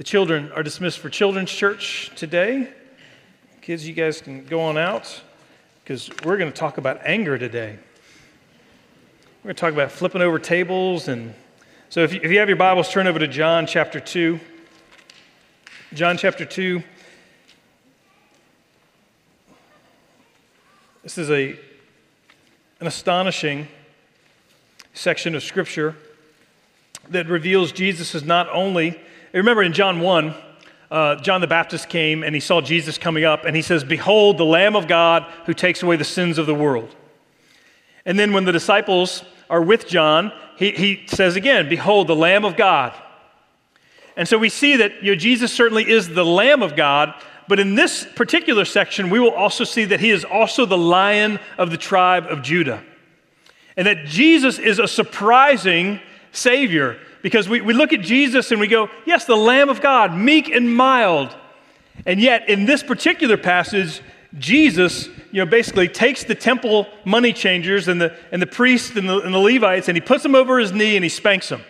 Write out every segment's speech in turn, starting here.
The children are dismissed for children's church today. Kids, you guys can go on out because we're going to talk about anger today. We're going to talk about flipping over tables. And so if you, if you have your Bibles, turn over to John chapter 2. John chapter 2. This is a, an astonishing section of Scripture that reveals Jesus is not only, remember in John 1, uh, John the Baptist came and he saw Jesus coming up and he says, Behold, the Lamb of God who takes away the sins of the world. And then when the disciples are with John, he, he says again, Behold, the Lamb of God. And so we see that you know, Jesus certainly is the Lamb of God, but in this particular section, we will also see that he is also the Lion of the tribe of Judah. And that Jesus is a surprising Savior because we, we look at Jesus and we go, yes, the Lamb of God, meek and mild. And yet, in this particular passage, Jesus, you know, basically takes the temple money changers and the, and the priests and the, and the Levites and he puts them over his knee and he spanks them.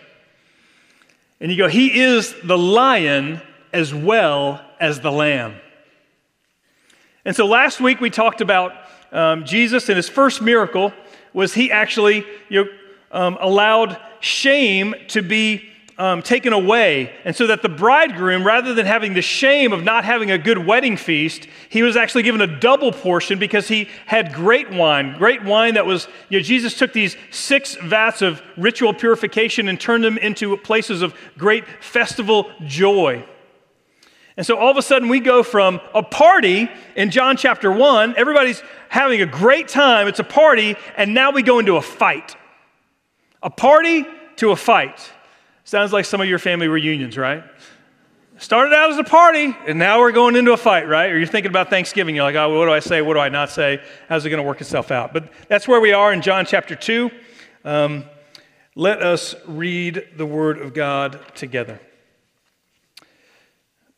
And you go, he is the lion as well as the lamb. And so last week we talked about um, Jesus and his first miracle was he actually you know, um, allowed shame to be um, taken away. And so that the bridegroom, rather than having the shame of not having a good wedding feast, he was actually given a double portion because he had great wine. Great wine that was, you know, Jesus took these six vats of ritual purification and turned them into places of great festival joy. And so all of a sudden we go from a party in John chapter 1, everybody's having a great time, it's a party, and now we go into a fight. A party to a fight. Sounds like some of your family reunions, right? Started out as a party, and now we're going into a fight, right? Or you're thinking about Thanksgiving, you're like, oh, what do I say? What do I not say? How's it going to work itself out? But that's where we are in John chapter 2. Um, let us read the Word of God together.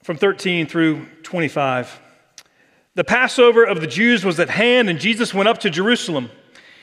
From 13 through 25. The Passover of the Jews was at hand, and Jesus went up to Jerusalem.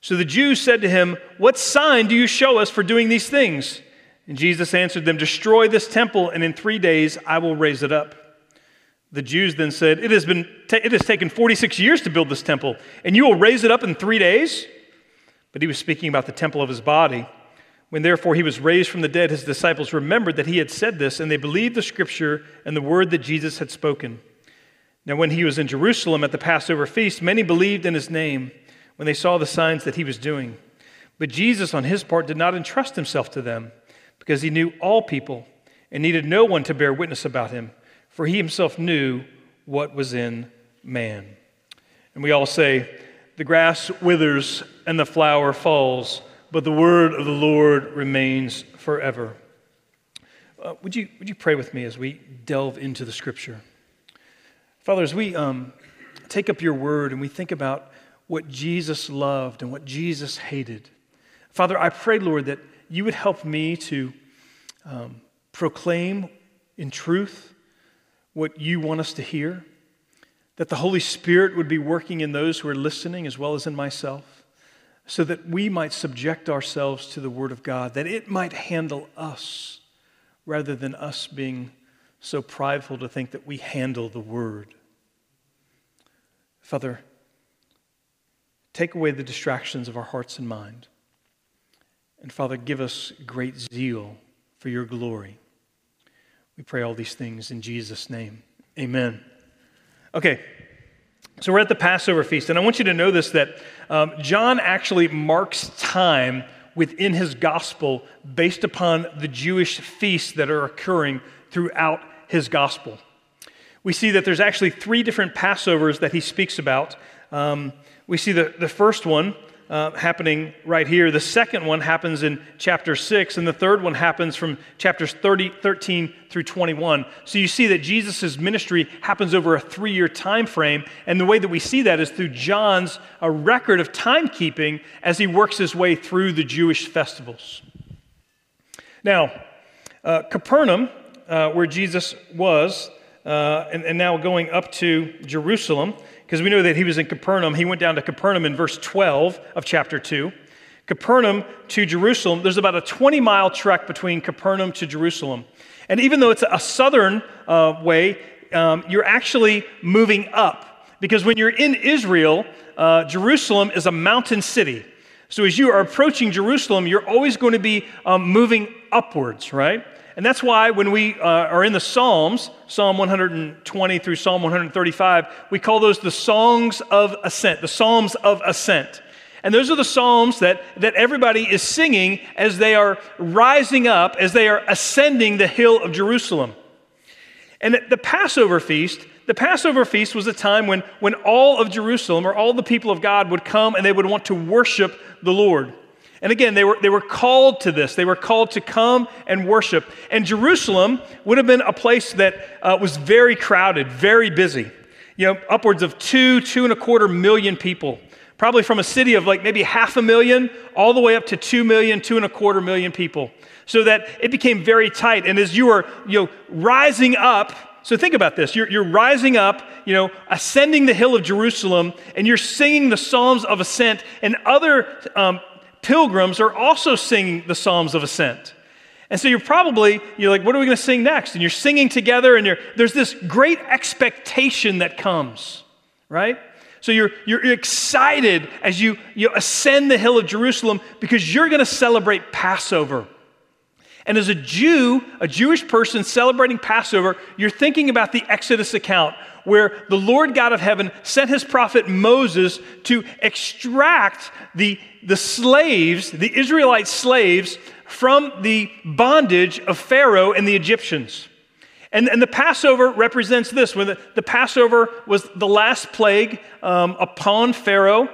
So the Jews said to him, What sign do you show us for doing these things? And Jesus answered them, Destroy this temple, and in three days I will raise it up. The Jews then said, It has, been it has taken 46 years to build this temple, and you will raise it up in three days? But he was speaking about the temple of his body. When therefore he was raised from the dead, his disciples remembered that he had said this, and they believed the scripture and the word that Jesus had spoken. Now, when he was in Jerusalem at the Passover feast, many believed in his name when they saw the signs that he was doing. But Jesus, on his part, did not entrust himself to them because he knew all people and needed no one to bear witness about him, for he himself knew what was in man. And we all say, The grass withers and the flower falls, but the word of the Lord remains forever. Uh, would, you, would you pray with me as we delve into the scripture? Father, as we um, take up your word and we think about what Jesus loved and what Jesus hated. Father, I pray, Lord, that you would help me to um, proclaim in truth what you want us to hear, that the Holy Spirit would be working in those who are listening as well as in myself, so that we might subject ourselves to the Word of God, that it might handle us rather than us being so prideful to think that we handle the Word. Father, Take away the distractions of our hearts and mind. And Father, give us great zeal for your glory. We pray all these things in Jesus' name. Amen. Okay, so we're at the Passover feast, and I want you to know this that um, John actually marks time within his gospel based upon the Jewish feasts that are occurring throughout his gospel. We see that there's actually three different Passovers that he speaks about. Um, we see the, the first one uh, happening right here. The second one happens in chapter 6, and the third one happens from chapters 30, 13 through 21. So you see that Jesus' ministry happens over a three year time frame, and the way that we see that is through John's a record of timekeeping as he works his way through the Jewish festivals. Now, uh, Capernaum, uh, where Jesus was, uh, and, and now going up to Jerusalem, because we know that he was in Capernaum. He went down to Capernaum in verse 12 of chapter 2. Capernaum to Jerusalem, there's about a 20 mile trek between Capernaum to Jerusalem. And even though it's a southern uh, way, um, you're actually moving up. Because when you're in Israel, uh, Jerusalem is a mountain city. So as you are approaching Jerusalem, you're always going to be um, moving upwards, right? And that's why when we uh, are in the Psalms, Psalm 120 through Psalm 135, we call those the songs of ascent, the Psalms of ascent. And those are the Psalms that, that everybody is singing as they are rising up, as they are ascending the hill of Jerusalem. And at the Passover feast, the Passover feast was a time when, when all of Jerusalem or all the people of God would come and they would want to worship the Lord. And again, they were, they were called to this. They were called to come and worship. And Jerusalem would have been a place that uh, was very crowded, very busy. You know, upwards of two, two and a quarter million people. Probably from a city of like maybe half a million all the way up to two million, two and a quarter million people. So that it became very tight. And as you were, you know, rising up, so think about this. You're, you're rising up, you know, ascending the hill of Jerusalem, and you're singing the Psalms of Ascent, and other um, pilgrims are also singing the Psalms of Ascent. And so you're probably, you're like, what are we going to sing next? And you're singing together, and there's this great expectation that comes, right? So you're, you're excited as you, you ascend the hill of Jerusalem because you're going to celebrate Passover. And as a Jew, a Jewish person celebrating Passover, you're thinking about the Exodus account where the Lord God of heaven sent his prophet Moses to extract the, the slaves, the Israelite slaves, from the bondage of Pharaoh and the Egyptians. And, and the Passover represents this. When the, the Passover was the last plague um, upon Pharaoh,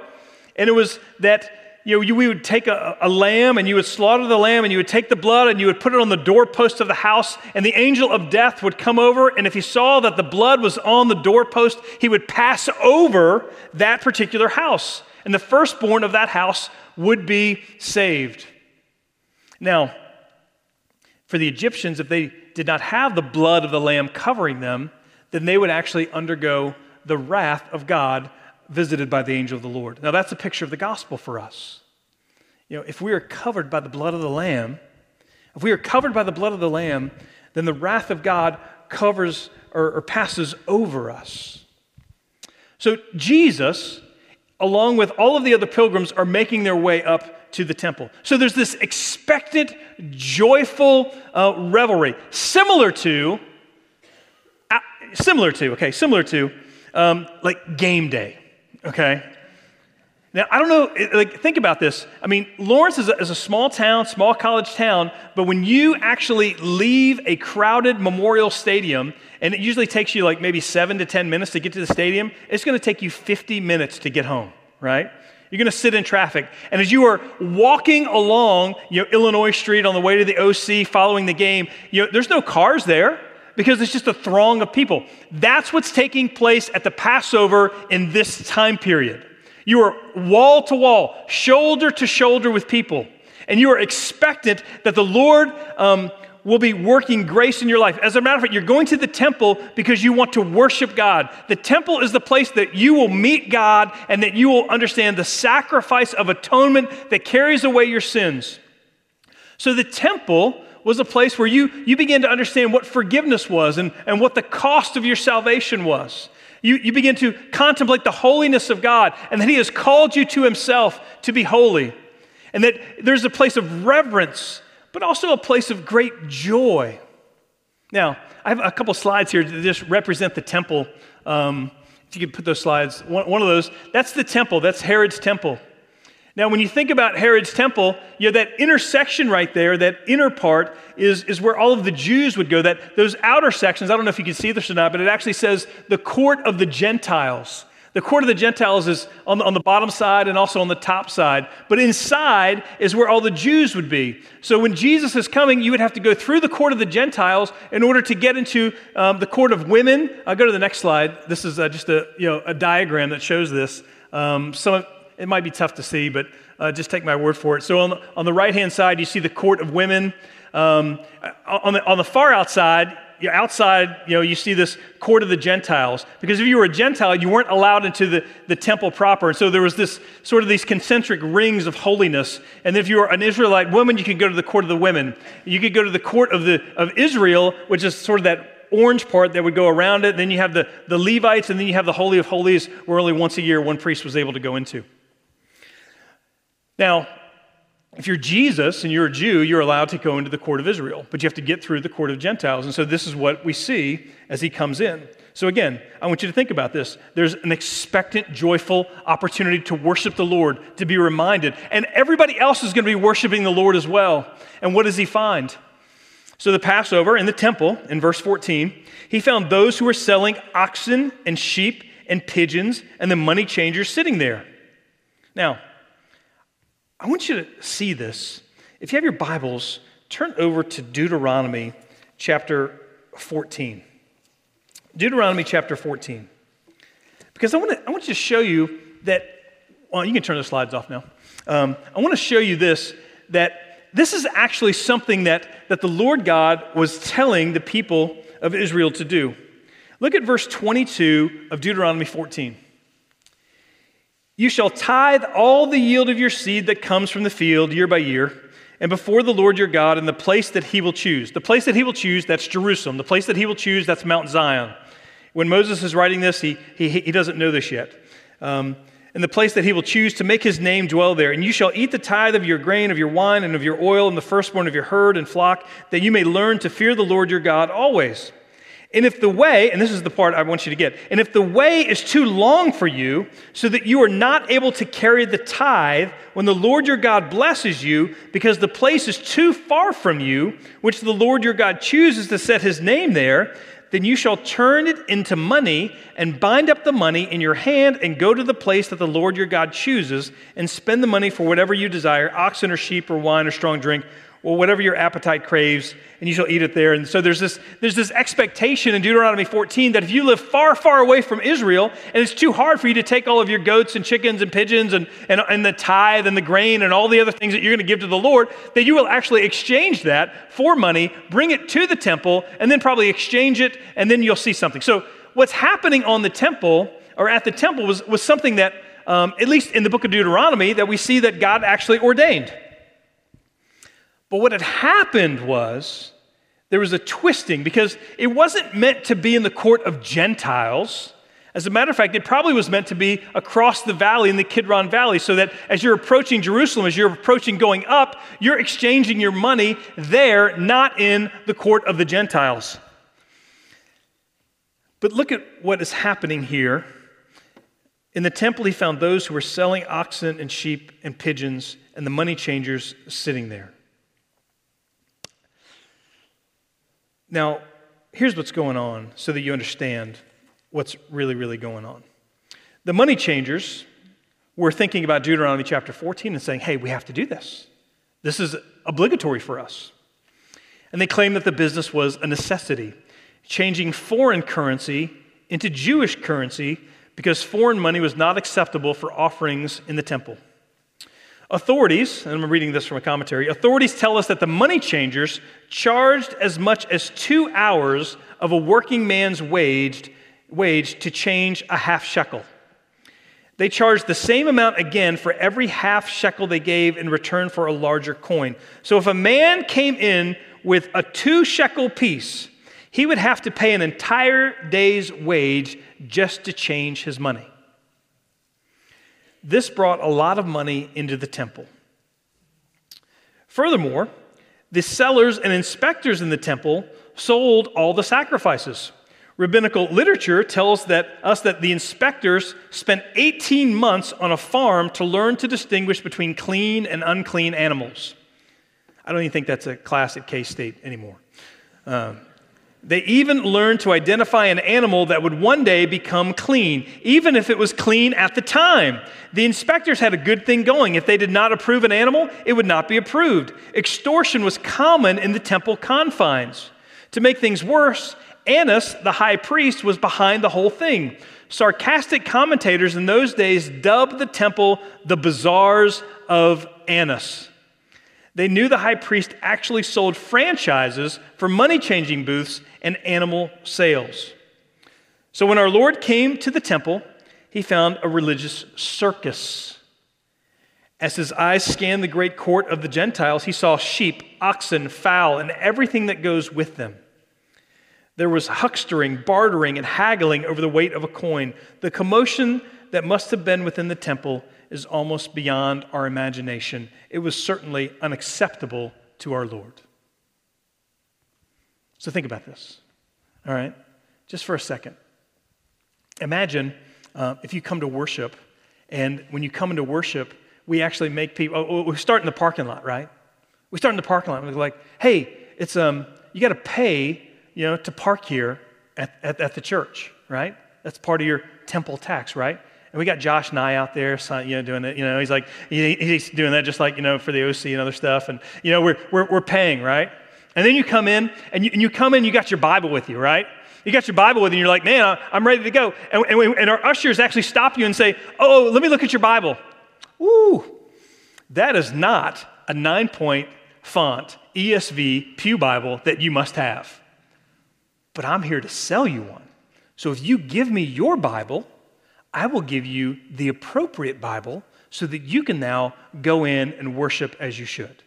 and it was that you know, you, we would take a, a, lamb and you would slaughter the lamb and you would take the blood and you would put it on the doorpost of the house, and the angel of death would come over. And if he saw that the blood was on the doorpost, he would pass over that particular house. And the firstborn of that house would be saved. Now, for the Egyptians, if they did not have the blood of the lamb covering them, then they would actually undergo the wrath of God visited by the angel of the Lord. Now, that's a picture of the gospel for us. You know, if we are covered by the blood of the Lamb, if we are covered by the blood of the Lamb, then the wrath of God covers or, or passes over us. So, Jesus, along with all of the other pilgrims, are making their way up to the temple. So, there's this expectant, joyful uh, revelry, similar to, uh, similar to, okay, similar to, um, like game day okay? Now, I don't know, like, think about this. I mean, Lawrence is a, is a, small town, small college town, but when you actually leave a crowded memorial stadium, and it usually takes you like maybe seven to 10 minutes to get to the stadium, it's gonna take you 50 minutes to get home, right? You're gonna sit in traffic. And as you are walking along, you know, Illinois Street on the way to the OC following the game, you know, there's no cars there because it's just a throng of people. That's what's taking place at the Passover in this time period. You are wall to wall, shoulder to shoulder with people, and you are expectant that the Lord um, will be working grace in your life. As a matter of fact, you're going to the temple because you want to worship God. The temple is the place that you will meet God and that you will understand the sacrifice of atonement that carries away your sins. So the temple was a place where you, you began to understand what forgiveness was and, and what the cost of your salvation was. You, you begin to contemplate the holiness of God and that He has called you to Himself to be holy. And that there's a place of reverence, but also a place of great joy. Now, I have a couple slides here that just represent the temple. Um, if you could put those slides, one, one of those, that's the temple, that's Herod's temple. Now, when you think about Herod's temple, you know, that intersection right there, that inner part, is, is where all of the Jews would go. That those outer sections, I don't know if you can see this or not, but it actually says the court of the Gentiles. The court of the Gentiles is on the, on the bottom side and also on the top side. But inside is where all the Jews would be. So when Jesus is coming, you would have to go through the court of the Gentiles in order to get into um, the court of women. I'll go to the next slide. This is uh, just a, you know, a diagram that shows this. Um, some, it might be tough to see, but uh, just take my word for it. So on the, on the right hand side, you see the court of women. Um, on, the, on the far outside, outside, you know, you see this court of the Gentiles. Because if you were a Gentile, you weren't allowed into the, the temple proper. And so there was this sort of these concentric rings of holiness. And if you were an Israelite woman, you could go to the court of the women. You could go to the court of, the, of Israel, which is sort of that orange part that would go around it. Then you have the, the Levites, and then you have the Holy of Holies, where only once a year one priest was able to go into. Now, if you're Jesus and you're a Jew, you're allowed to go into the court of Israel, but you have to get through the court of Gentiles. And so this is what we see as he comes in. So again, I want you to think about this. There's an expectant, joyful opportunity to worship the Lord, to be reminded. And everybody else is going to be worshiping the Lord as well. And what does he find? So the Passover in the temple, in verse 14, he found those who were selling oxen and sheep and pigeons and the money changers sitting there. Now, I want you to see this. If you have your Bibles, turn over to Deuteronomy chapter 14. Deuteronomy chapter 14. Because I want to, I want you to show you that, well, you can turn the slides off now. Um, I want to show you this that this is actually something that, that the Lord God was telling the people of Israel to do. Look at verse 22 of Deuteronomy 14. You shall tithe all the yield of your seed that comes from the field year by year, and before the Lord your God in the place that he will choose. The place that he will choose, that's Jerusalem. The place that he will choose, that's Mount Zion. When Moses is writing this, he, he, he doesn't know this yet. Um, the place that he will choose to make his name dwell there. And you shall eat the tithe of your grain, of your wine, and of your oil, and the firstborn of your herd and flock, that you may learn to fear the Lord your God always. And if the way, and this is the part I want you to get, and if the way is too long for you, so that you are not able to carry the tithe when the Lord your God blesses you, because the place is too far from you, which the Lord your God chooses to set his name there, then you shall turn it into money and bind up the money in your hand and go to the place that the Lord your God chooses and spend the money for whatever you desire oxen or sheep or wine or strong drink or whatever your appetite craves, and you shall eat it there. And so there's this, there's this expectation in Deuteronomy 14 that if you live far, far away from Israel, and it's too hard for you to take all of your goats and chickens and pigeons and, and, and the tithe and the grain and all the other things that you're going to give to the Lord, that you will actually exchange that for money, bring it to the temple, and then probably exchange it, and then you'll see something. So what's happening on the temple or at the temple was, was something that, um, at least in the book of Deuteronomy, that we see that God actually ordained. But what had happened was there was a twisting because it wasn't meant to be in the court of Gentiles. As a matter of fact, it probably was meant to be across the valley in the Kidron Valley, so that as you're approaching Jerusalem, as you're approaching going up, you're exchanging your money there, not in the court of the Gentiles. But look at what is happening here. In the temple, he found those who were selling oxen and sheep and pigeons, and the money changers sitting there. Now, here's what's going on so that you understand what's really, really going on. The money changers were thinking about Deuteronomy chapter 14 and saying, hey, we have to do this. This is obligatory for us. And they claimed that the business was a necessity, changing foreign currency into Jewish currency because foreign money was not acceptable for offerings in the temple. Authorities, and I'm reading this from a commentary, authorities tell us that the money changers charged as much as two hours of a working man's wage, wage to change a half shekel. They charged the same amount again for every half shekel they gave in return for a larger coin. So if a man came in with a two shekel piece, he would have to pay an entire day's wage just to change his money. This brought a lot of money into the temple. Furthermore, the sellers and inspectors in the temple sold all the sacrifices. Rabbinical literature tells that, us that the inspectors spent 18 months on a farm to learn to distinguish between clean and unclean animals. I don't even think that's a class at K State anymore. Um, They even learned to identify an animal that would one day become clean, even if it was clean at the time. The inspectors had a good thing going. If they did not approve an animal, it would not be approved. Extortion was common in the temple confines. To make things worse, Annas, the high priest, was behind the whole thing. Sarcastic commentators in those days dubbed the temple the bazaars of Annas. They knew the high priest actually sold franchises for money changing booths and animal sales. So when our Lord came to the temple, he found a religious circus. As his eyes scanned the great court of the Gentiles, he saw sheep, oxen, fowl, and everything that goes with them. There was huckstering, bartering, and haggling over the weight of a coin. The commotion that must have been within the temple is almost beyond our imagination. It was certainly unacceptable to our Lord. So think about this, all right? Just for a second. Imagine uh, if you come to worship, and when you come into worship, we actually make people, oh, oh we start in the parking lot, right? We start in the parking lot, and we're like, hey, it's, um, you got to pay, you know, to park here at, at, at the church, right? That's part of your temple tax, right? And we got Josh Nye out there, you know, doing it. You know, he's like, he's doing that just like, you know, for the OC and other stuff. And, you know, we're, we're, we're paying, right? And then you come in, and you, and you come in, you got your Bible with you, right? You got your Bible with you, and you're like, man, I'm ready to go. And, and, we, and our ushers actually stop you and say, oh, oh let me look at your Bible. Ooh, that is not a nine point font ESV Pew Bible that you must have. But I'm here to sell you one. So if you give me your Bible, I will give you the appropriate Bible so that you can now go in and worship as you should.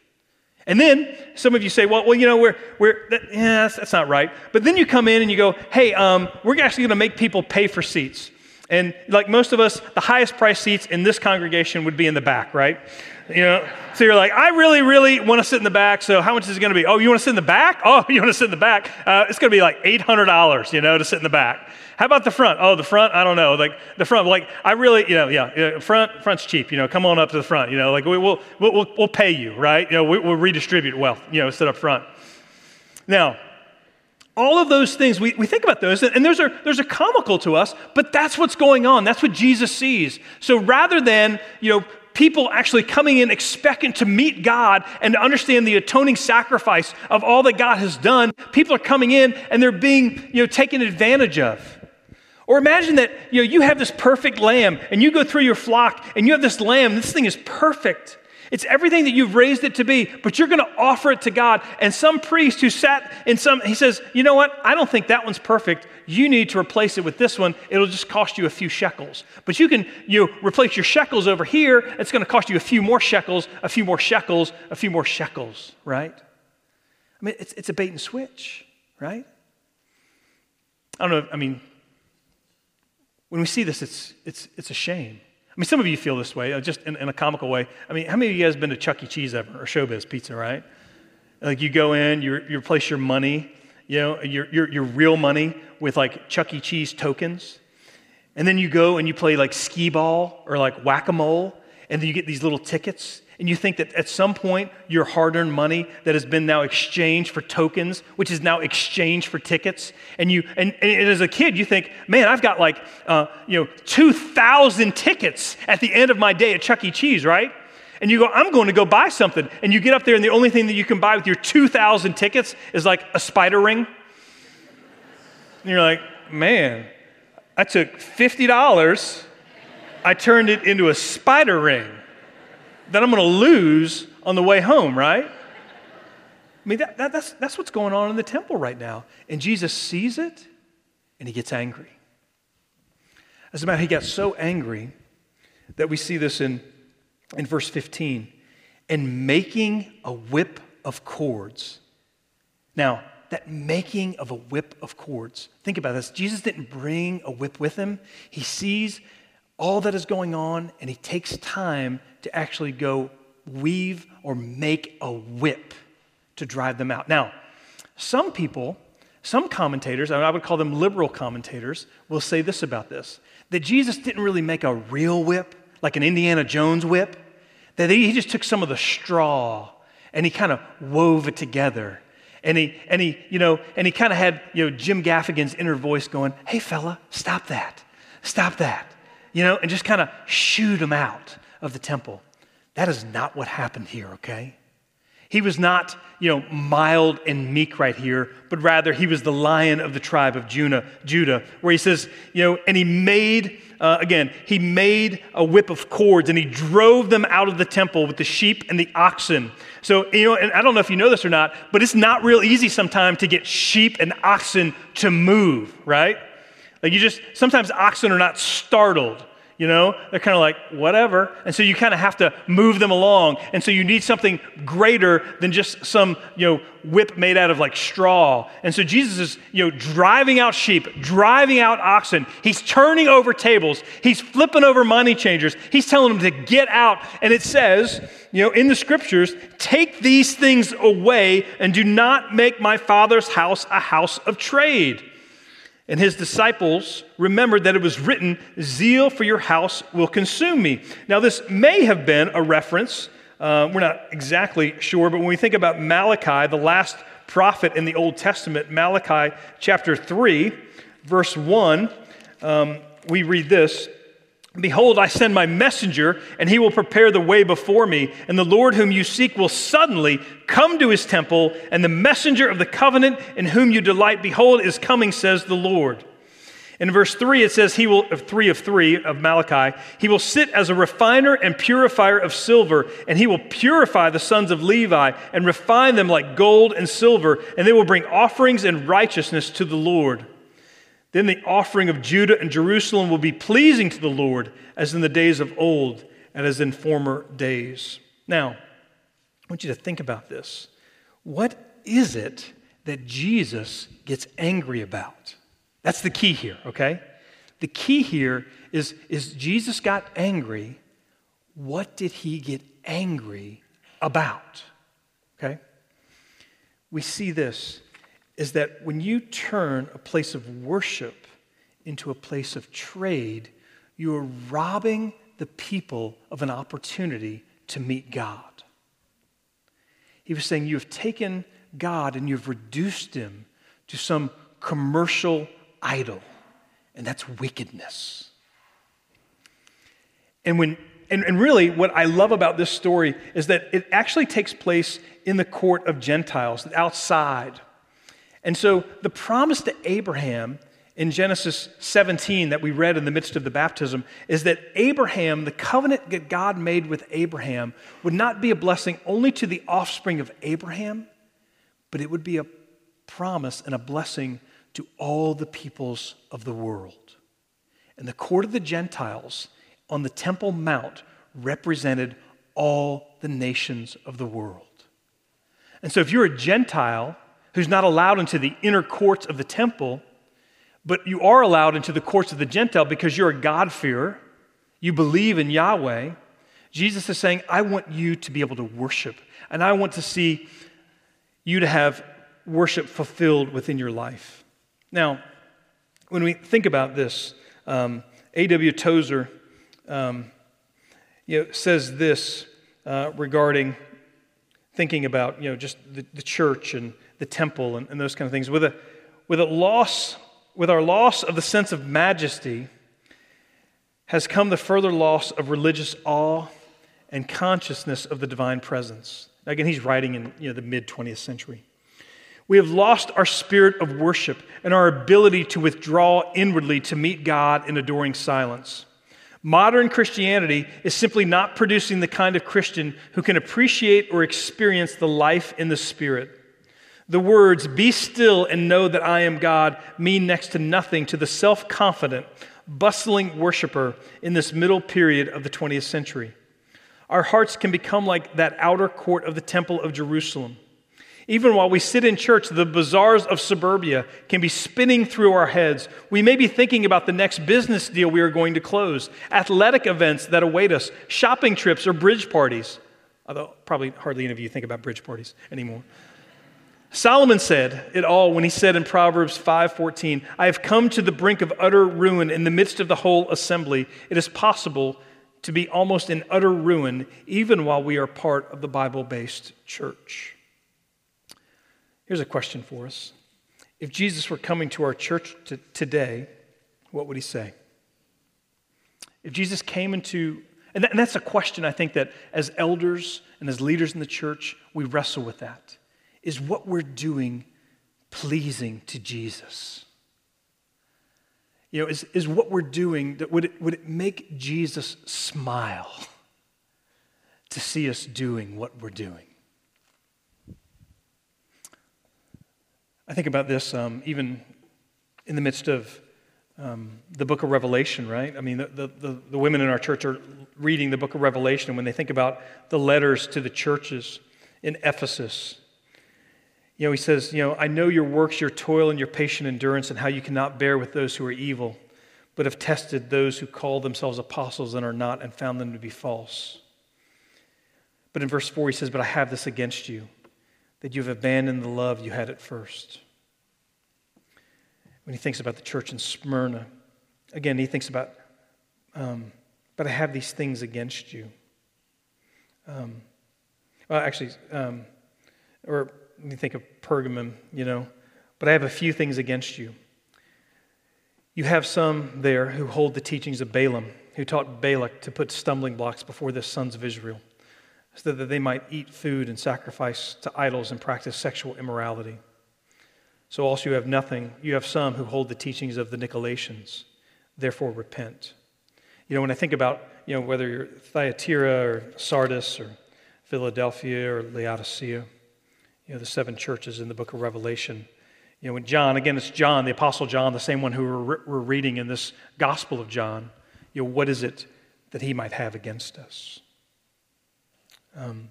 And then some of you say, well, well you know, we're, we're that, yeah, that's, that's, not right. But then you come in and you go, hey, um, we're actually going to make people pay for seats. And like most of us, the highest price seats in this congregation would be in the back, right? You know, so you're like, I really, really want to sit in the back. So how much is it going to be? Oh, you want to sit in the back? Oh, you want to sit in the back? Uh, it's going to be like $800, you know, to sit in the back. How about the front? Oh, the front? I don't know. Like the front, like I really, you know, yeah, front, front's cheap. You know, come on up to the front. You know, like we, we'll, we'll, we'll pay you, right? You know, we, will redistribute wealth. You know, sit up front. Now, all of those things, we, we think about those, and those are, those are comical to us, but that's what's going on. That's what Jesus sees. So rather than, you know, people actually coming in expectant to meet God and to understand the atoning sacrifice of all that God has done, people are coming in and they're being, you know, taken advantage of. Or imagine that you, know, you have this perfect lamb and you go through your flock and you have this lamb. This thing is perfect. It's everything that you've raised it to be, but you're going to offer it to God. And some priest who sat in some, he says, You know what? I don't think that one's perfect. You need to replace it with this one. It'll just cost you a few shekels. But you can you replace your shekels over here. It's going to cost you a few more shekels, a few more shekels, a few more shekels, right? I mean, it's, it's a bait and switch, right? I don't know. I mean, when we see this, it's, it's, it's a shame. I mean, some of you feel this way, uh, just in, in, a comical way. I mean, how many of you guys been to Chuck E. Cheese ever, or Showbiz Pizza, right? Like you go in, you, you replace your money, you know, your, your, your real money with like Chuck E. Cheese tokens. And then you go and you play like skee ball or like whack a mole, and then you get these little tickets and you think that at some point your hard earned money that has been now exchanged for tokens, which is now exchanged for tickets, and you and, and as a kid you think, man, I've got like uh, you know two thousand tickets at the end of my day at Chuck E. Cheese, right? And you go, I'm going to go buy something, and you get up there, and the only thing that you can buy with your two thousand tickets is like a spider ring. And you're like, man, I took fifty dollars, I turned it into a spider ring that I'm going to lose on the way home, right? I mean, that, that, that's, that's what's going on in the temple right now. And Jesus sees it and he gets angry. As a matter, he got so angry that we see this in, in verse 15 and making a whip of cords. Now, that making of a whip of cords, think about this. Jesus didn't bring a whip with him. He sees all that is going on and he takes time to actually go weave or make a whip to drive them out. Now, some people, some commentators, I would call them liberal commentators, will say this about this that Jesus didn't really make a real whip, like an Indiana Jones whip, that he just took some of the straw and he kind of wove it together and he, and he, you know, and he kind of had, you know, Jim Gaffigan's inner voice going, hey, fella, stop that. Stop that. You know, and just kind of shoot him out of the temple. That is not what happened here, okay? He was not, you know, mild and meek right here, but rather he was the lion of the tribe of Judah, Judah where he says, you know, and he made, uh, again, he made a whip of cords and he drove them out of the temple with the sheep and the oxen. So, you know, and I don't know if you know this or not, but it's not real easy sometimes to get sheep and oxen to move, right? Like you just, sometimes oxen are not startled you know? They're kind of like, whatever. And so you kind of have to move them along. And so you need something greater than just some, you know, whip made out of like straw. And so Jesus is, you know, driving out sheep, driving out oxen. He's turning over tables. He's flipping over money changers. He's telling them to get out. And it says, you know, in the scriptures, take these things away and do not make my father's house a house of trade. And his disciples remembered that it was written, Zeal for your house will consume me. Now, this may have been a reference, uh, we're not exactly sure, but when we think about Malachi, the last prophet in the Old Testament, Malachi chapter 3, verse 1, um, we read this Behold, I send my messenger, and he will prepare the way before me. And the Lord whom you seek will suddenly come to his temple, and the messenger of the covenant in whom you delight, behold, is coming, says the Lord. In verse 3, it says, He will, 3 of 3 of Malachi, He will sit as a refiner and purifier of silver, and He will purify the sons of Levi and refine them like gold and silver, and they will bring offerings and righteousness to the Lord. Then the offering of Judah and Jerusalem will be pleasing to the Lord, as in the days of old and as in former days. Now, I want you to think about this. What is it that Jesus gets angry about? That's the key here, okay? The key here is, is Jesus got angry. What did he get angry about? Okay? We see this is that when you turn a place of worship into a place of trade, you are robbing the people of an opportunity to meet God. He was saying, You have taken God and you've reduced him to some commercial idol, and that's wickedness. And when and, and really, what I love about this story is that it actually takes place in the court of Gentiles, outside. And so the promise to Abraham in Genesis 17 that we read in the midst of the baptism is that Abraham, the covenant that God made with Abraham, would not be a blessing only to the offspring of Abraham, but it would be a promise and a blessing to all the peoples of the world. And the court of the Gentiles on the Temple Mount represented all the nations of the world. And so if you're a Gentile, who's not allowed into the inner courts of the temple, but you are allowed into the courts of the Gentile because you're a God-fearer, you believe in Yahweh. Jesus is saying, I want you to be able to worship, and I want to see you to have worship fulfilled within your life. Now, when we think about this, um, A.W. Tozer um, you know, says this uh, regarding thinking about you know, just the, the church and the temple and, and those kind of things. With a, with a loss, with our loss of the sense of majesty, has come the further loss of religious awe and consciousness of the divine presence. Again, he's writing in you know, the mid 20th century. We have lost our spirit of worship and our ability to withdraw inwardly to meet God in adoring silence. Modern Christianity is simply not producing the kind of Christian who can appreciate or experience the life in the Spirit. The words, be still and know that I am God, mean next to nothing to the self confident, bustling worshiper in this middle period of the 20th century. Our hearts can become like that outer court of the Temple of Jerusalem. Even while we sit in church, the bazaars of suburbia can be spinning through our heads. We may be thinking about the next business deal we are going to close, athletic events that await us, shopping trips, or bridge parties. Although, probably hardly any of you think about bridge parties anymore. Solomon said it all when he said in Proverbs 5:14, "I have come to the brink of utter ruin in the midst of the whole assembly. It is possible to be almost in utter ruin even while we are part of the Bible-based church." Here's a question for us If Jesus were coming to our church to, today, what would he say? If Jesus came into, and, and that's a question I think that as elders and as leaders in the church, we wrestle with that. Is what we're doing pleasing to Jesus? You know, is, is what we're doing, that would it, would it make Jesus smile to see us doing what we're doing? I think about this um, even in the midst of um, the book of Revelation, right? I mean, the, the, the, women in our church are reading the book of Revelation when they think about the letters to the churches in Ephesus. You know, he says, You know, I know your works, your toil, and your patient endurance, and how you cannot bear with those who are evil, but have tested those who call themselves apostles and are not, and found them to be false. But in verse 4, he says, But I have this against you, that you have abandoned the love you had at first when he thinks about the church in Smyrna. Again, he thinks about, um, but I have these things against you. Um, well, actually, um, or me think of Pergamum, you know, but I have a few things against you. You have some there who hold the teachings of Balaam, who taught Balak to put stumbling blocks before the sons of Israel, so that they might eat food and sacrifice to idols and practice sexual immorality. So also you have nothing. You have some who hold the teachings of the Nicolaitans. Therefore, repent. You know, when I think about, you know, whether you're Thyatira or Sardis or Philadelphia or Laodicea, you know, the seven churches in the book of Revelation. You know, when John, again, it's John, the Apostle John, the same one who we're, reading in this Gospel of John. You know, what is it that he might have against us? Um,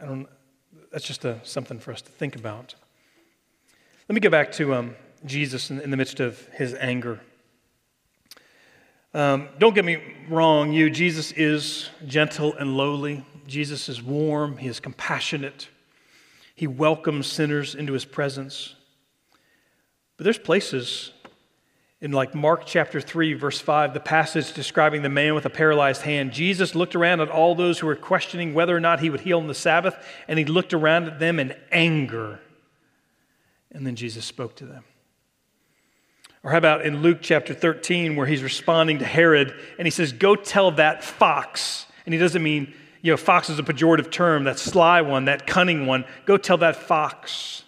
I don't, that's just a, something for us to think about. Let me go back to um, Jesus in, in, the midst of his anger. Um, don't get me wrong, you, Jesus is gentle and lowly. Jesus is warm, he is compassionate. He welcomes sinners into his presence. But there's places in like Mark chapter 3, verse 5, the passage describing the man with a paralyzed hand, Jesus looked around at all those who were questioning whether or not he would heal on the Sabbath, and he looked around at them in anger and then Jesus spoke to them. Or how about in Luke chapter 13, where he's responding to Herod and he says, Go tell that fox. And he doesn't mean, you know, fox is a pejorative term, that sly one, that cunning one. Go tell that fox.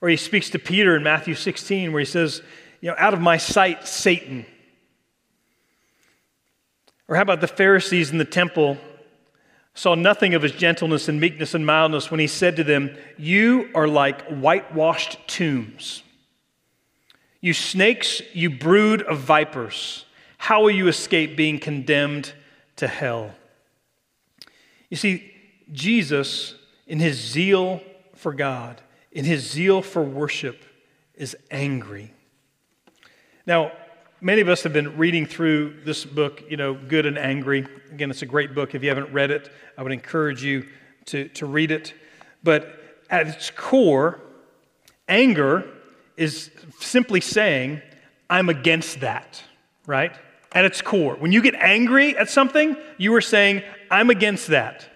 Or he speaks to Peter in Matthew 16, where he says, You know, out of my sight, Satan. Or how about the Pharisees in the temple saw nothing of his gentleness and meekness and mildness when he said to them, You are like whitewashed tombs. You snakes, you brood of vipers, how will you escape being condemned to hell? You see, Jesus, in his zeal for God, in his zeal for worship, is angry. Now, Many of us have been reading through this book, you know, Good and Angry. Again, it's a great book. If you haven't read it, I would encourage you to, to read it. But at its core, anger is simply saying, I'm against that, right? At its core. When you get angry at something, you are saying, I'm against that.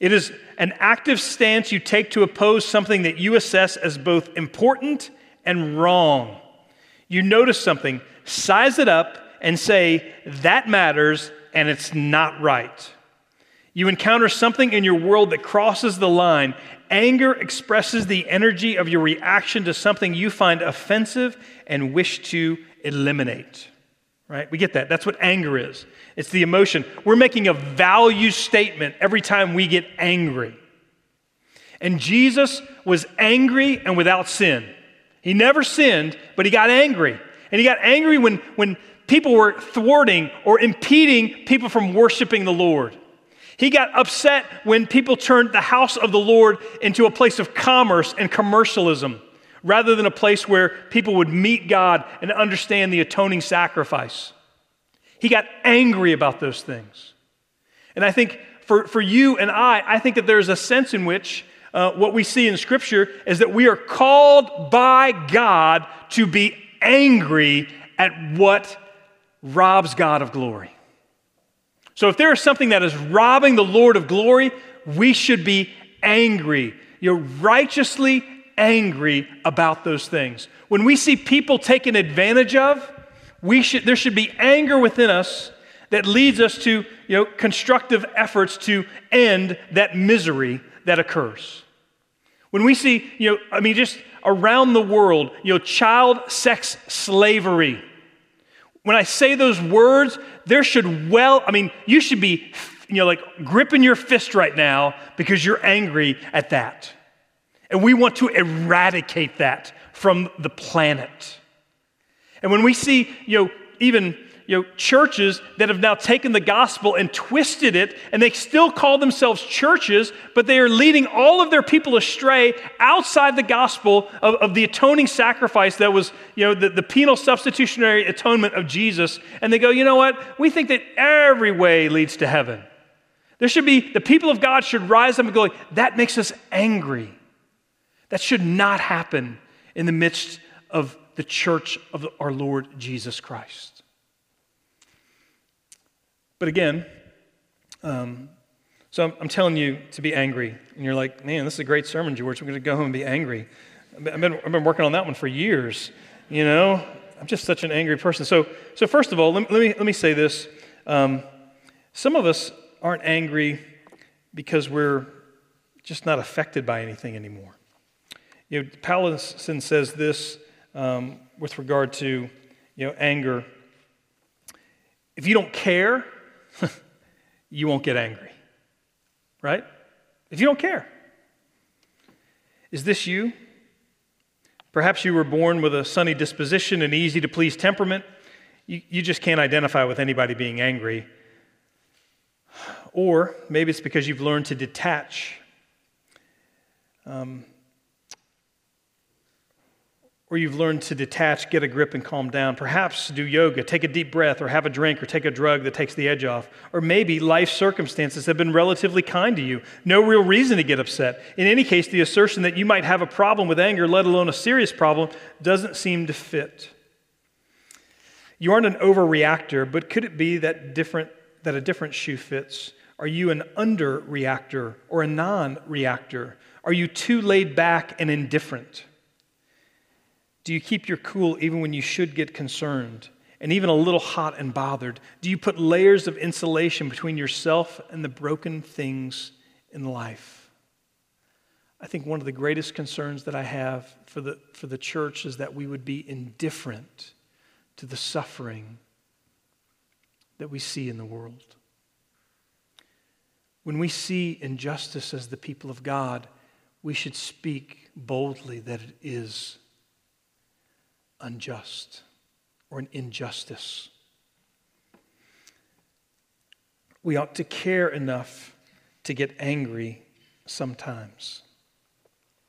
It is an active stance you take to oppose something that you assess as both important and wrong. You notice something, size it up, and say, that matters and it's not right. You encounter something in your world that crosses the line. Anger expresses the energy of your reaction to something you find offensive and wish to eliminate. Right? We get that. That's what anger is. It's the emotion. We're making a value statement every time we get angry. And Jesus was angry and without sin. He never sinned, but he got angry. And he got angry when, when people were thwarting or impeding people from worshiping the Lord. He got upset when people turned the house of the Lord into a place of commerce and commercialism rather than a place where people would meet God and understand the atoning sacrifice. He got angry about those things. And I think for, for you and I, I think that there's a sense in which uh, what we see in Scripture is that we are called by God to be angry at what robs God of glory. So if there is something that is robbing the Lord of glory, we should be angry. you're righteously angry about those things. When we see people taken advantage of, we should, there should be anger within us that leads us to you know, constructive efforts to end that misery that occurs. When we see, you know, I mean, just around the world, you know, child sex slavery. When I say those words, there should well, I mean, you should be, you know, like gripping your fist right now because you're angry at that. And we want to eradicate that from the planet. And when we see, you know, even you know, churches that have now taken the gospel and twisted it, and they still call themselves churches, but they are leading all of their people astray outside the gospel of, of the atoning sacrifice that was, you know, the, the penal substitutionary atonement of Jesus. And they go, you know what? We think that every way leads to heaven. There should be, the people of God should rise up and go, that makes us angry. That should not happen in the midst of the church of our Lord Jesus Christ. But again, um, so I'm, I'm, telling you to be angry. And you're like, man, this is a great sermon, George. I'm going to go home and be angry. I've been, I've been working on that one for years. You know, I'm just such an angry person. So, so first of all, let, let me, let me say this. Um, some of us aren't angry because we're just not affected by anything anymore. You know, says this um, with regard to you know, anger. If you don't care, you won't get angry, right? If you don't care. Is this you? Perhaps you were born with a sunny disposition and easy to please temperament. You, you just can't identify with anybody being angry. Or maybe it's because you've learned to detach. Um, or you've learned to detach, get a grip, and calm down. Perhaps do yoga, take a deep breath, or have a drink, or take a drug that takes the edge off. Or maybe life circumstances have been relatively kind to you. No real reason to get upset. In any case, the assertion that you might have a problem with anger, let alone a serious problem, doesn't seem to fit. You aren't an overreactor, but could it be that, different, that a different shoe fits? Are you an underreactor or a non reactor? Are you too laid back and indifferent? Do you keep your cool even when you should get concerned and even a little hot and bothered? Do you put layers of insulation between yourself and the broken things in life? I think one of the greatest concerns that I have for the, for the church is that we would be indifferent to the suffering that we see in the world. When we see injustice as the people of God, we should speak boldly that it is unjust or an injustice. We ought to care enough to get angry sometimes.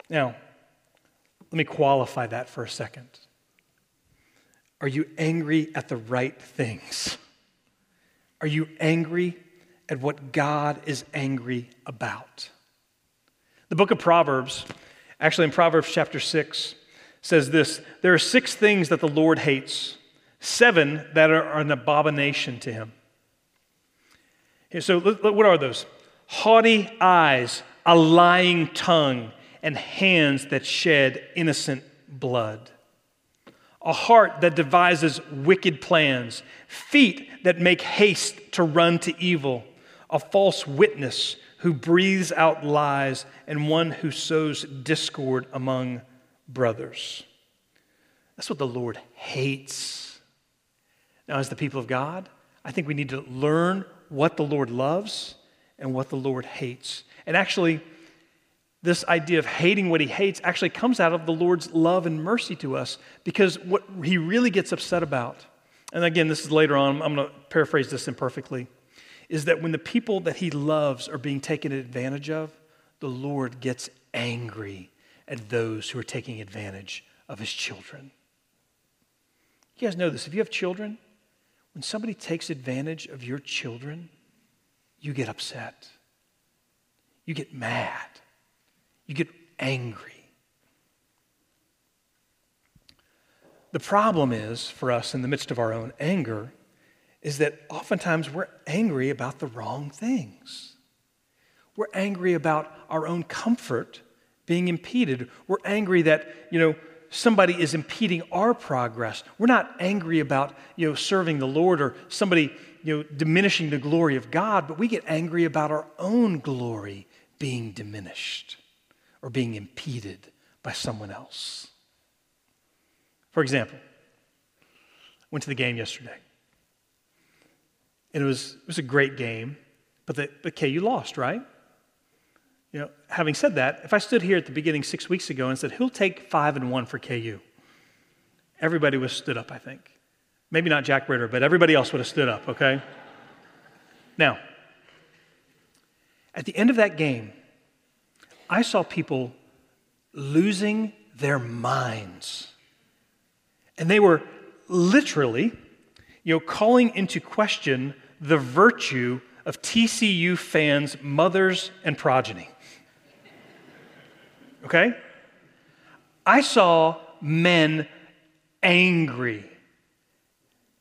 Now, let me qualify that for a second. Are you angry at the right things? Are you angry at what God is angry about? The book of Proverbs, actually in Proverbs chapter 6, says this There are six things that the Lord hates, seven that are an abomination to him. So, what are those? Haughty eyes, a lying tongue, and hands that shed innocent blood. A heart that devises wicked plans, feet that make haste to run to evil, a false witness who breathes out lies, and one who sows discord among brothers. That's what the Lord hates. Now, as the people of God, I think we need to learn what the Lord loves and what the Lord hates. And actually, this idea of hating what he hates actually comes out of the Lord's love and mercy to us because what he really gets upset about, and again, this is later on, I'm going to paraphrase this imperfectly, is that when the people that he loves are being taken advantage of, the Lord gets angry at those who are taking advantage of his children. You guys know this. If you have children, when somebody takes advantage of your children, you get upset. You get mad. You get angry. The problem is for us in the midst of our own anger is that oftentimes we're angry about the wrong things. We're angry about our own comfort being impeded. We're angry that, you know, somebody is impeding our progress. We're not angry about, you know, serving the Lord or somebody, you know, diminishing the glory of God, but we get angry about our own glory being diminished or being impeded by someone else. For example, went to the game yesterday. And it was, it was a great game, but, the, but KU lost, right? You know, having said that, if I stood here at the beginning six weeks ago and said, who'll take five and one for KU? Everybody was stood up, I think. Maybe not Jack Ritter, but everybody else would have stood up, okay? now, at the end of that game, I saw people losing their minds. And they were literally, you know, calling into question the virtue of TCU fans' mothers and progeny. Okay? I saw men angry,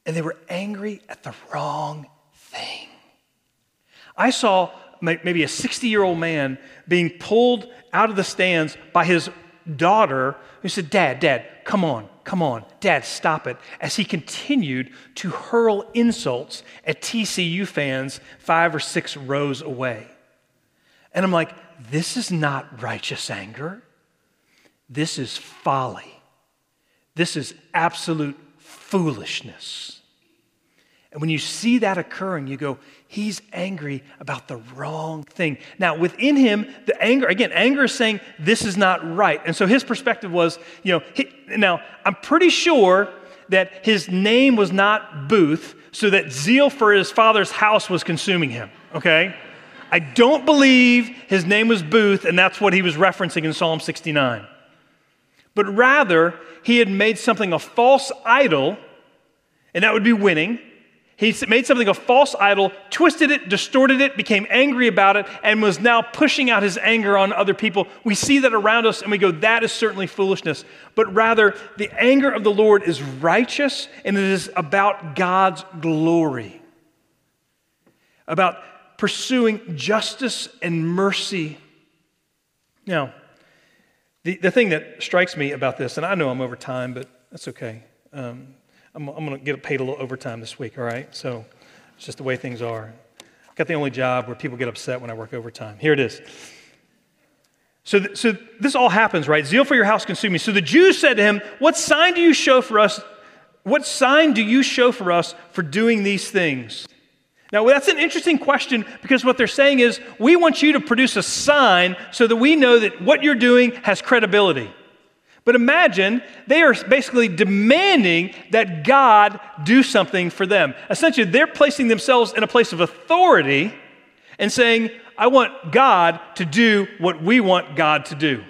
and they were angry at the wrong thing. I saw maybe a 60 year old man being pulled out of the stands by his daughter who said, Dad, Dad, come on, come on, Dad, stop it, as he continued to hurl insults at TCU fans five or six rows away. And I'm like, this is not righteous anger. This is folly. This is absolute foolishness. And when you see that occurring, you go, he's angry about the wrong thing. Now, within him, the anger, again, anger is saying this is not right. And so his perspective was, you know, he, now I'm pretty sure that his name was not Booth, so that zeal for his father's house was consuming him, okay? I don't believe his name was Booth, and that's what he was referencing in Psalm 69. But rather, he had made something a false idol, and that would be winning he made something a false idol, twisted it, distorted it, became angry about it, and was now pushing out his anger on other people. We see that around us and we go, that is certainly foolishness. But rather, the anger of the Lord is righteous and it is about God's glory, about pursuing justice and mercy. Now, the, the thing that strikes me about this, and I know I'm over time, but that's okay. Um, I'm, I'm going to get paid a little overtime this week, all right? So it's just the way things are. I've got the only job where people get upset when I work overtime. Here it is. So, th- so this all happens, right? Zeal for your house consume me. So the Jews said to him, What sign do you show for us? What sign do you show for us for doing these things? Now, that's an interesting question because what they're saying is, we want you to produce a sign so that we know that what you're doing has credibility. But imagine they are basically demanding that God do something for them. Essentially, they're placing themselves in a place of authority and saying, I want God to do what we want God to do.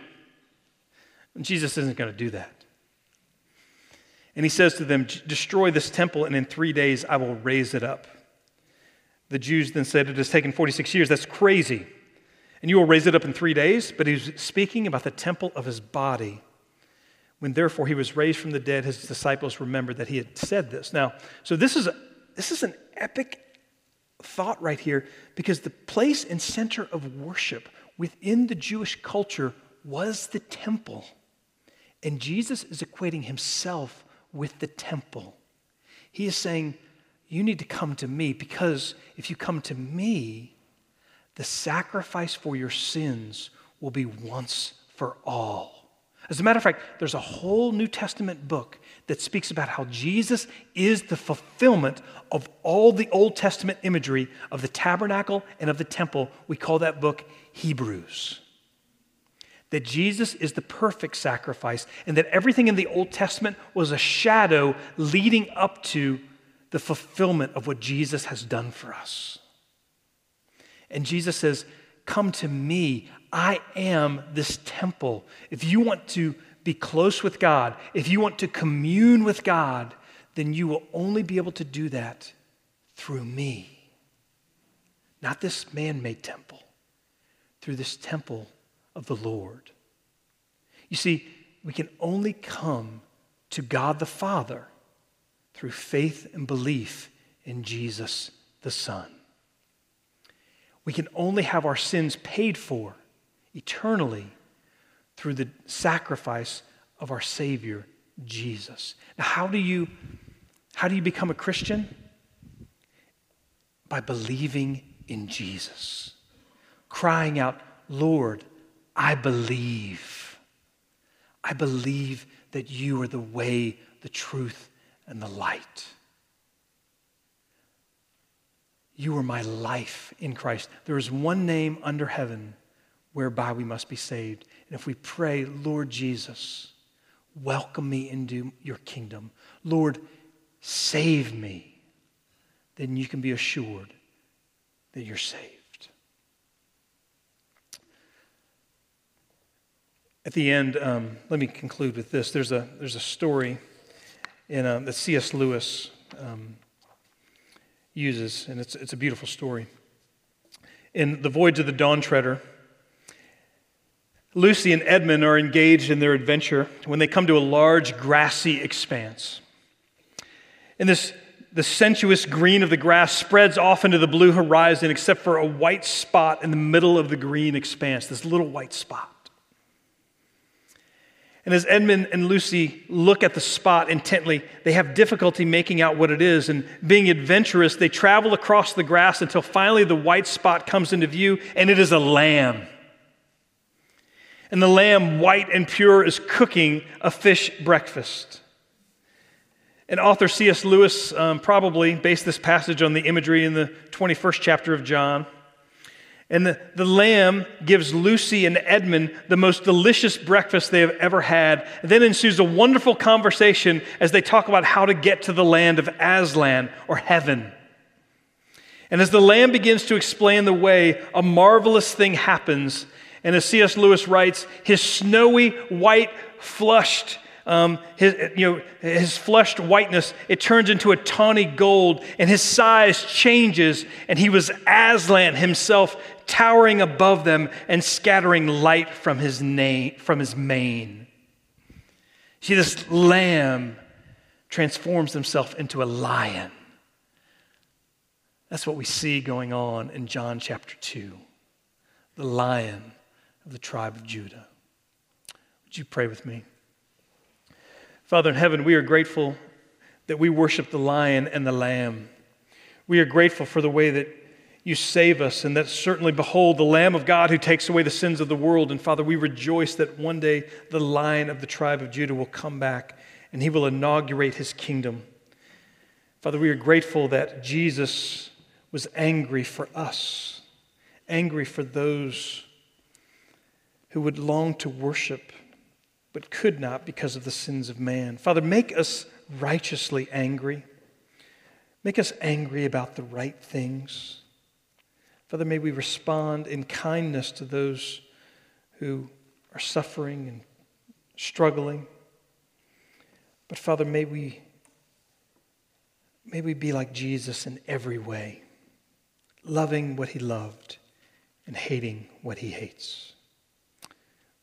And Jesus isn't going to do that. And he says to them, Destroy this temple, and in three days I will raise it up. The Jews then said, It has taken 46 years. That's crazy. And you will raise it up in three days. But he's speaking about the temple of his body. When therefore he was raised from the dead, his disciples remembered that he had said this. Now, so this is, a, this is an epic thought right here because the place and center of worship within the Jewish culture was the temple. And Jesus is equating himself with the temple. He is saying, You need to come to me because if you come to me, the sacrifice for your sins will be once for all. As a matter of fact, there's a whole New Testament book that speaks about how Jesus is the fulfillment of all the Old Testament imagery of the tabernacle and of the temple. We call that book Hebrews. That Jesus is the perfect sacrifice, and that everything in the Old Testament was a shadow leading up to the fulfillment of what Jesus has done for us. And Jesus says, Come to me. I am this temple. If you want to be close with God, if you want to commune with God, then you will only be able to do that through me. Not this man made temple, through this temple of the Lord. You see, we can only come to God the Father through faith and belief in Jesus the Son. We can only have our sins paid for eternally through the sacrifice of our Savior, Jesus. Now, how do you, how do you become a Christian? By believing in Jesus, crying out, Lord, I believe. I believe that you are the way, the truth, and the light. You are my life in Christ. There is one name under heaven whereby we must be saved. And if we pray, Lord Jesus, welcome me into your kingdom, Lord, save me, then you can be assured that you're saved. At the end, um, let me conclude with this. There's a, there's a story in, uh, that C.S. Lewis um, uses, and it's, it's a beautiful story. In The Voyage of the Dawn Treader, Lucy and Edmund are engaged in their adventure when they come to a large grassy expanse. And this, the sensuous green of the grass spreads off into the blue horizon, except for a white spot in the middle of the green expanse, this little white spot. And as Edmund and Lucy look at the spot intently, they have difficulty making out what it is. And being adventurous, they travel across the grass until finally the white spot comes into view, and it is a lamb. And the lamb, white and pure, is cooking a fish breakfast. And author C.S. Lewis um, probably based this passage on the imagery in the 21st chapter of John. And the, the lamb gives Lucy and Edmund the most delicious breakfast they have ever had. And then ensues a wonderful conversation as they talk about how to get to the land of Aslan or heaven. And as the lamb begins to explain the way, a marvelous thing happens. And as C.S. Lewis writes, his snowy, white, flushed, um, his, you know, his flushed whiteness, it turns into a tawny gold, and his size changes, and he was Aslan himself towering above them and scattering light from his, name, from his mane. See, this lamb transforms himself into a lion. That's what we see going on in John chapter 2. The lion of the tribe of Judah. Would you pray with me? Father in heaven, we are grateful that we worship the lion and the lamb. We are grateful for the way that you save us, and that certainly, behold, the Lamb of God who takes away the sins of the world. And Father, we rejoice that one day the lion of the tribe of Judah will come back and he will inaugurate his kingdom. Father, we are grateful that Jesus was angry for us, angry for those who would long to worship but could not because of the sins of man. Father, make us righteously angry. Make us angry about the right things. Father, may we respond in kindness to those who are suffering and struggling. But Father, may we, may we be like Jesus in every way, loving what he loved and hating what he hates.